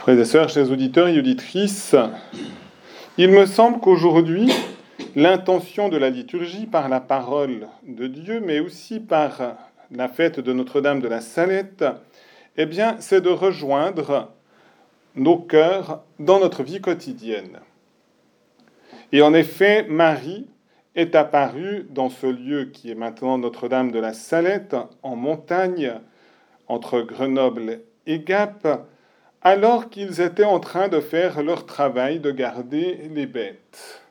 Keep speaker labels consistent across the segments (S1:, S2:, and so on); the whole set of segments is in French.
S1: Frères et sœurs, chers auditeurs et auditrices, il me semble qu'aujourd'hui, l'intention de la liturgie par la parole de Dieu, mais aussi par la fête de Notre-Dame de la Salette, eh bien, c'est de rejoindre nos cœurs dans notre vie quotidienne. Et en effet, Marie est apparue dans ce lieu qui est maintenant Notre-Dame de la Salette, en montagne, entre Grenoble et Gap, alors qu'ils étaient en train de faire leur travail de garder les bêtes.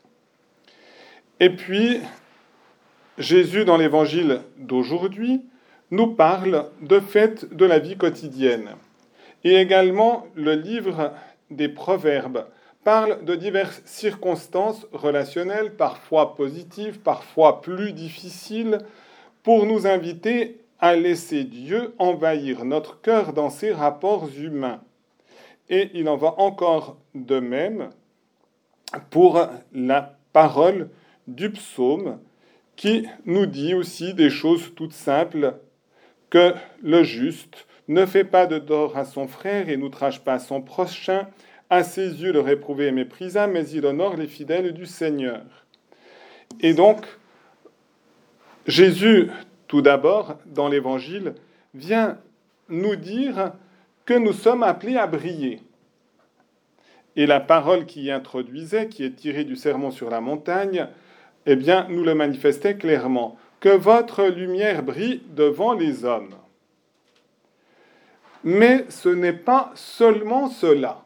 S1: Et puis, Jésus, dans l'évangile d'aujourd'hui, nous parle de fêtes de la vie quotidienne. Et également, le livre des Proverbes parle de diverses circonstances relationnelles, parfois positives, parfois plus difficiles, pour nous inviter à laisser Dieu envahir notre cœur dans ses rapports humains. Et il en va encore de même pour la parole du psaume qui nous dit aussi des choses toutes simples que le juste ne fait pas de tort à son frère et n'outrage pas son prochain. À ses yeux, le réprouvé et méprisa, mais il honore les fidèles du Seigneur. Et donc, Jésus, tout d'abord, dans l'Évangile, vient nous dire que nous sommes appelés à briller. Et la parole qui introduisait, qui est tirée du sermon sur la montagne, eh bien, nous le manifestait clairement. Que votre lumière brille devant les hommes. Mais ce n'est pas seulement cela,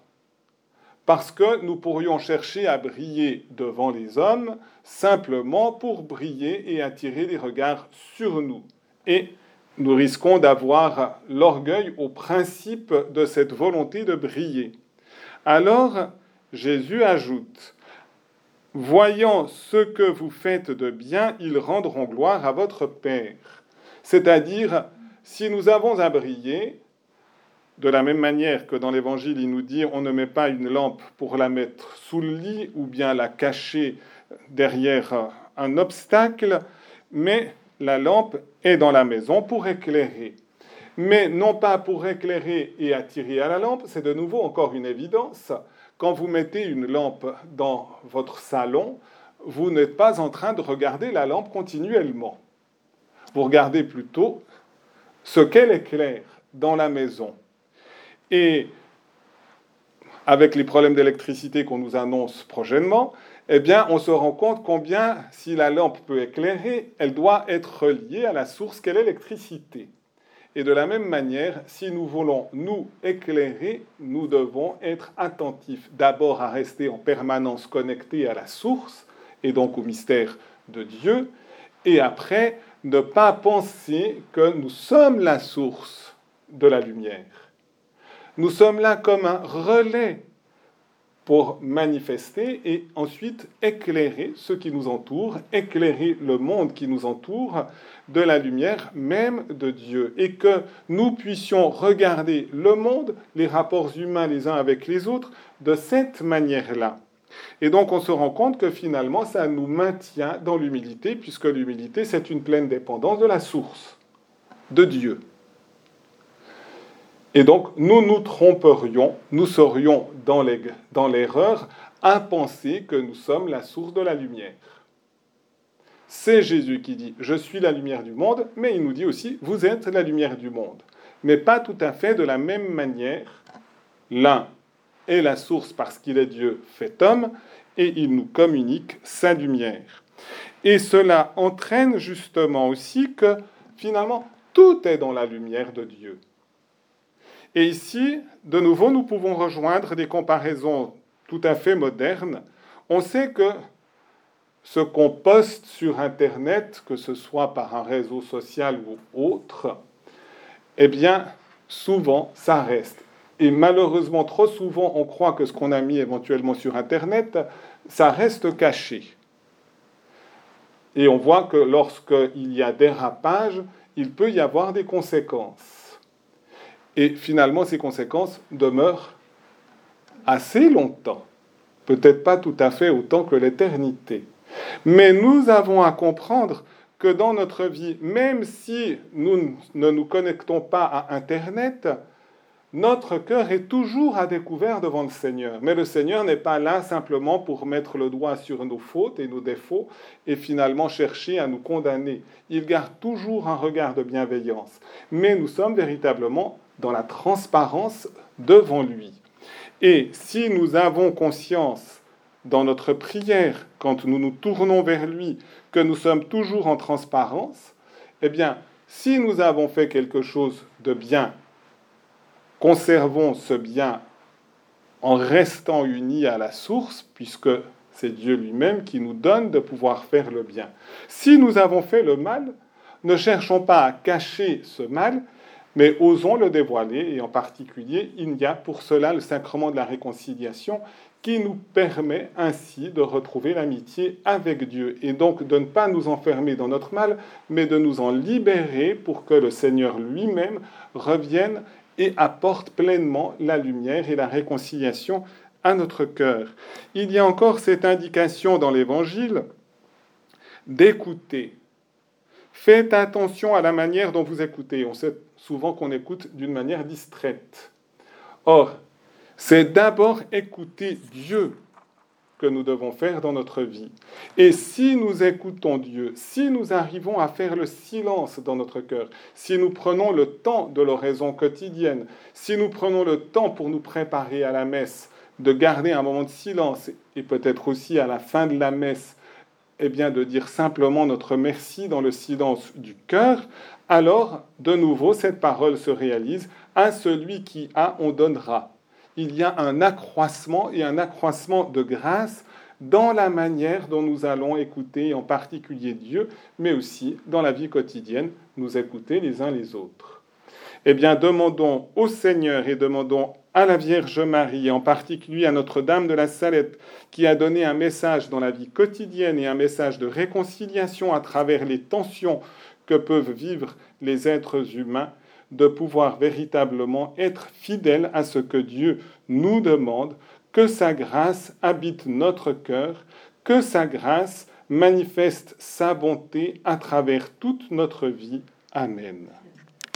S1: parce que nous pourrions chercher à briller devant les hommes simplement pour briller et attirer les regards sur nous. Et nous risquons d'avoir l'orgueil au principe de cette volonté de briller. Alors Jésus ajoute, Voyant ce que vous faites de bien, ils rendront gloire à votre Père. C'est-à-dire, si nous avons à briller, de la même manière que dans l'Évangile, il nous dit on ne met pas une lampe pour la mettre sous le lit ou bien la cacher derrière un obstacle, mais la lampe est dans la maison pour éclairer. Mais non pas pour éclairer et attirer à la lampe, c'est de nouveau encore une évidence. Quand vous mettez une lampe dans votre salon, vous n'êtes pas en train de regarder la lampe continuellement. Vous regardez plutôt ce qu'elle éclaire dans la maison. Et avec les problèmes d'électricité qu'on nous annonce prochainement, eh bien, on se rend compte combien, si la lampe peut éclairer, elle doit être reliée à la source qu'est l'électricité. Et de la même manière, si nous voulons nous éclairer, nous devons être attentifs d'abord à rester en permanence connectés à la source, et donc au mystère de Dieu, et après ne pas penser que nous sommes la source de la lumière. Nous sommes là comme un relais pour manifester et ensuite éclairer ce qui nous entoure, éclairer le monde qui nous entoure de la lumière même de Dieu. Et que nous puissions regarder le monde, les rapports humains les uns avec les autres, de cette manière-là. Et donc on se rend compte que finalement ça nous maintient dans l'humilité, puisque l'humilité c'est une pleine dépendance de la source, de Dieu. Et donc, nous nous tromperions, nous serions dans l'erreur à penser que nous sommes la source de la lumière. C'est Jésus qui dit Je suis la lumière du monde, mais il nous dit aussi Vous êtes la lumière du monde. Mais pas tout à fait de la même manière. L'un est la source parce qu'il est Dieu fait homme, et il nous communique sa lumière. Et cela entraîne justement aussi que finalement tout est dans la lumière de Dieu. Et ici, de nouveau, nous pouvons rejoindre des comparaisons tout à fait modernes. On sait que ce qu'on poste sur Internet, que ce soit par un réseau social ou autre, eh bien, souvent, ça reste. Et malheureusement, trop souvent, on croit que ce qu'on a mis éventuellement sur Internet, ça reste caché. Et on voit que lorsqu'il y a dérapage, il peut y avoir des conséquences. Et finalement, ces conséquences demeurent assez longtemps. Peut-être pas tout à fait autant que l'éternité. Mais nous avons à comprendre que dans notre vie, même si nous ne nous connectons pas à Internet, notre cœur est toujours à découvert devant le Seigneur. Mais le Seigneur n'est pas là simplement pour mettre le doigt sur nos fautes et nos défauts et finalement chercher à nous condamner. Il garde toujours un regard de bienveillance. Mais nous sommes véritablement dans la transparence devant lui. Et si nous avons conscience dans notre prière, quand nous nous tournons vers lui, que nous sommes toujours en transparence, eh bien, si nous avons fait quelque chose de bien conservons ce bien en restant unis à la source, puisque c'est Dieu lui-même qui nous donne de pouvoir faire le bien. Si nous avons fait le mal, ne cherchons pas à cacher ce mal, mais osons le dévoiler, et en particulier, il y a pour cela le sacrement de la réconciliation qui nous permet ainsi de retrouver l'amitié avec Dieu, et donc de ne pas nous enfermer dans notre mal, mais de nous en libérer pour que le Seigneur lui-même revienne et apporte pleinement la lumière et la réconciliation à notre cœur. Il y a encore cette indication dans l'Évangile d'écouter. Faites attention à la manière dont vous écoutez. On sait souvent qu'on écoute d'une manière distraite. Or, c'est d'abord écouter Dieu que nous devons faire dans notre vie. Et si nous écoutons Dieu, si nous arrivons à faire le silence dans notre cœur, si nous prenons le temps de l'oraison quotidienne, si nous prenons le temps pour nous préparer à la messe, de garder un moment de silence et peut-être aussi à la fin de la messe, eh bien de dire simplement notre merci dans le silence du cœur, alors de nouveau cette parole se réalise à celui qui a, on donnera il y a un accroissement et un accroissement de grâce dans la manière dont nous allons écouter en particulier Dieu, mais aussi dans la vie quotidienne, nous écouter les uns les autres. Eh bien, demandons au Seigneur et demandons à la Vierge Marie, en particulier à Notre-Dame de la Salette, qui a donné un message dans la vie quotidienne et un message de réconciliation à travers les tensions que peuvent vivre les êtres humains, de pouvoir véritablement être fidèle à ce que Dieu nous demande, que sa grâce habite notre cœur, que sa grâce manifeste sa bonté à travers toute notre vie. Amen.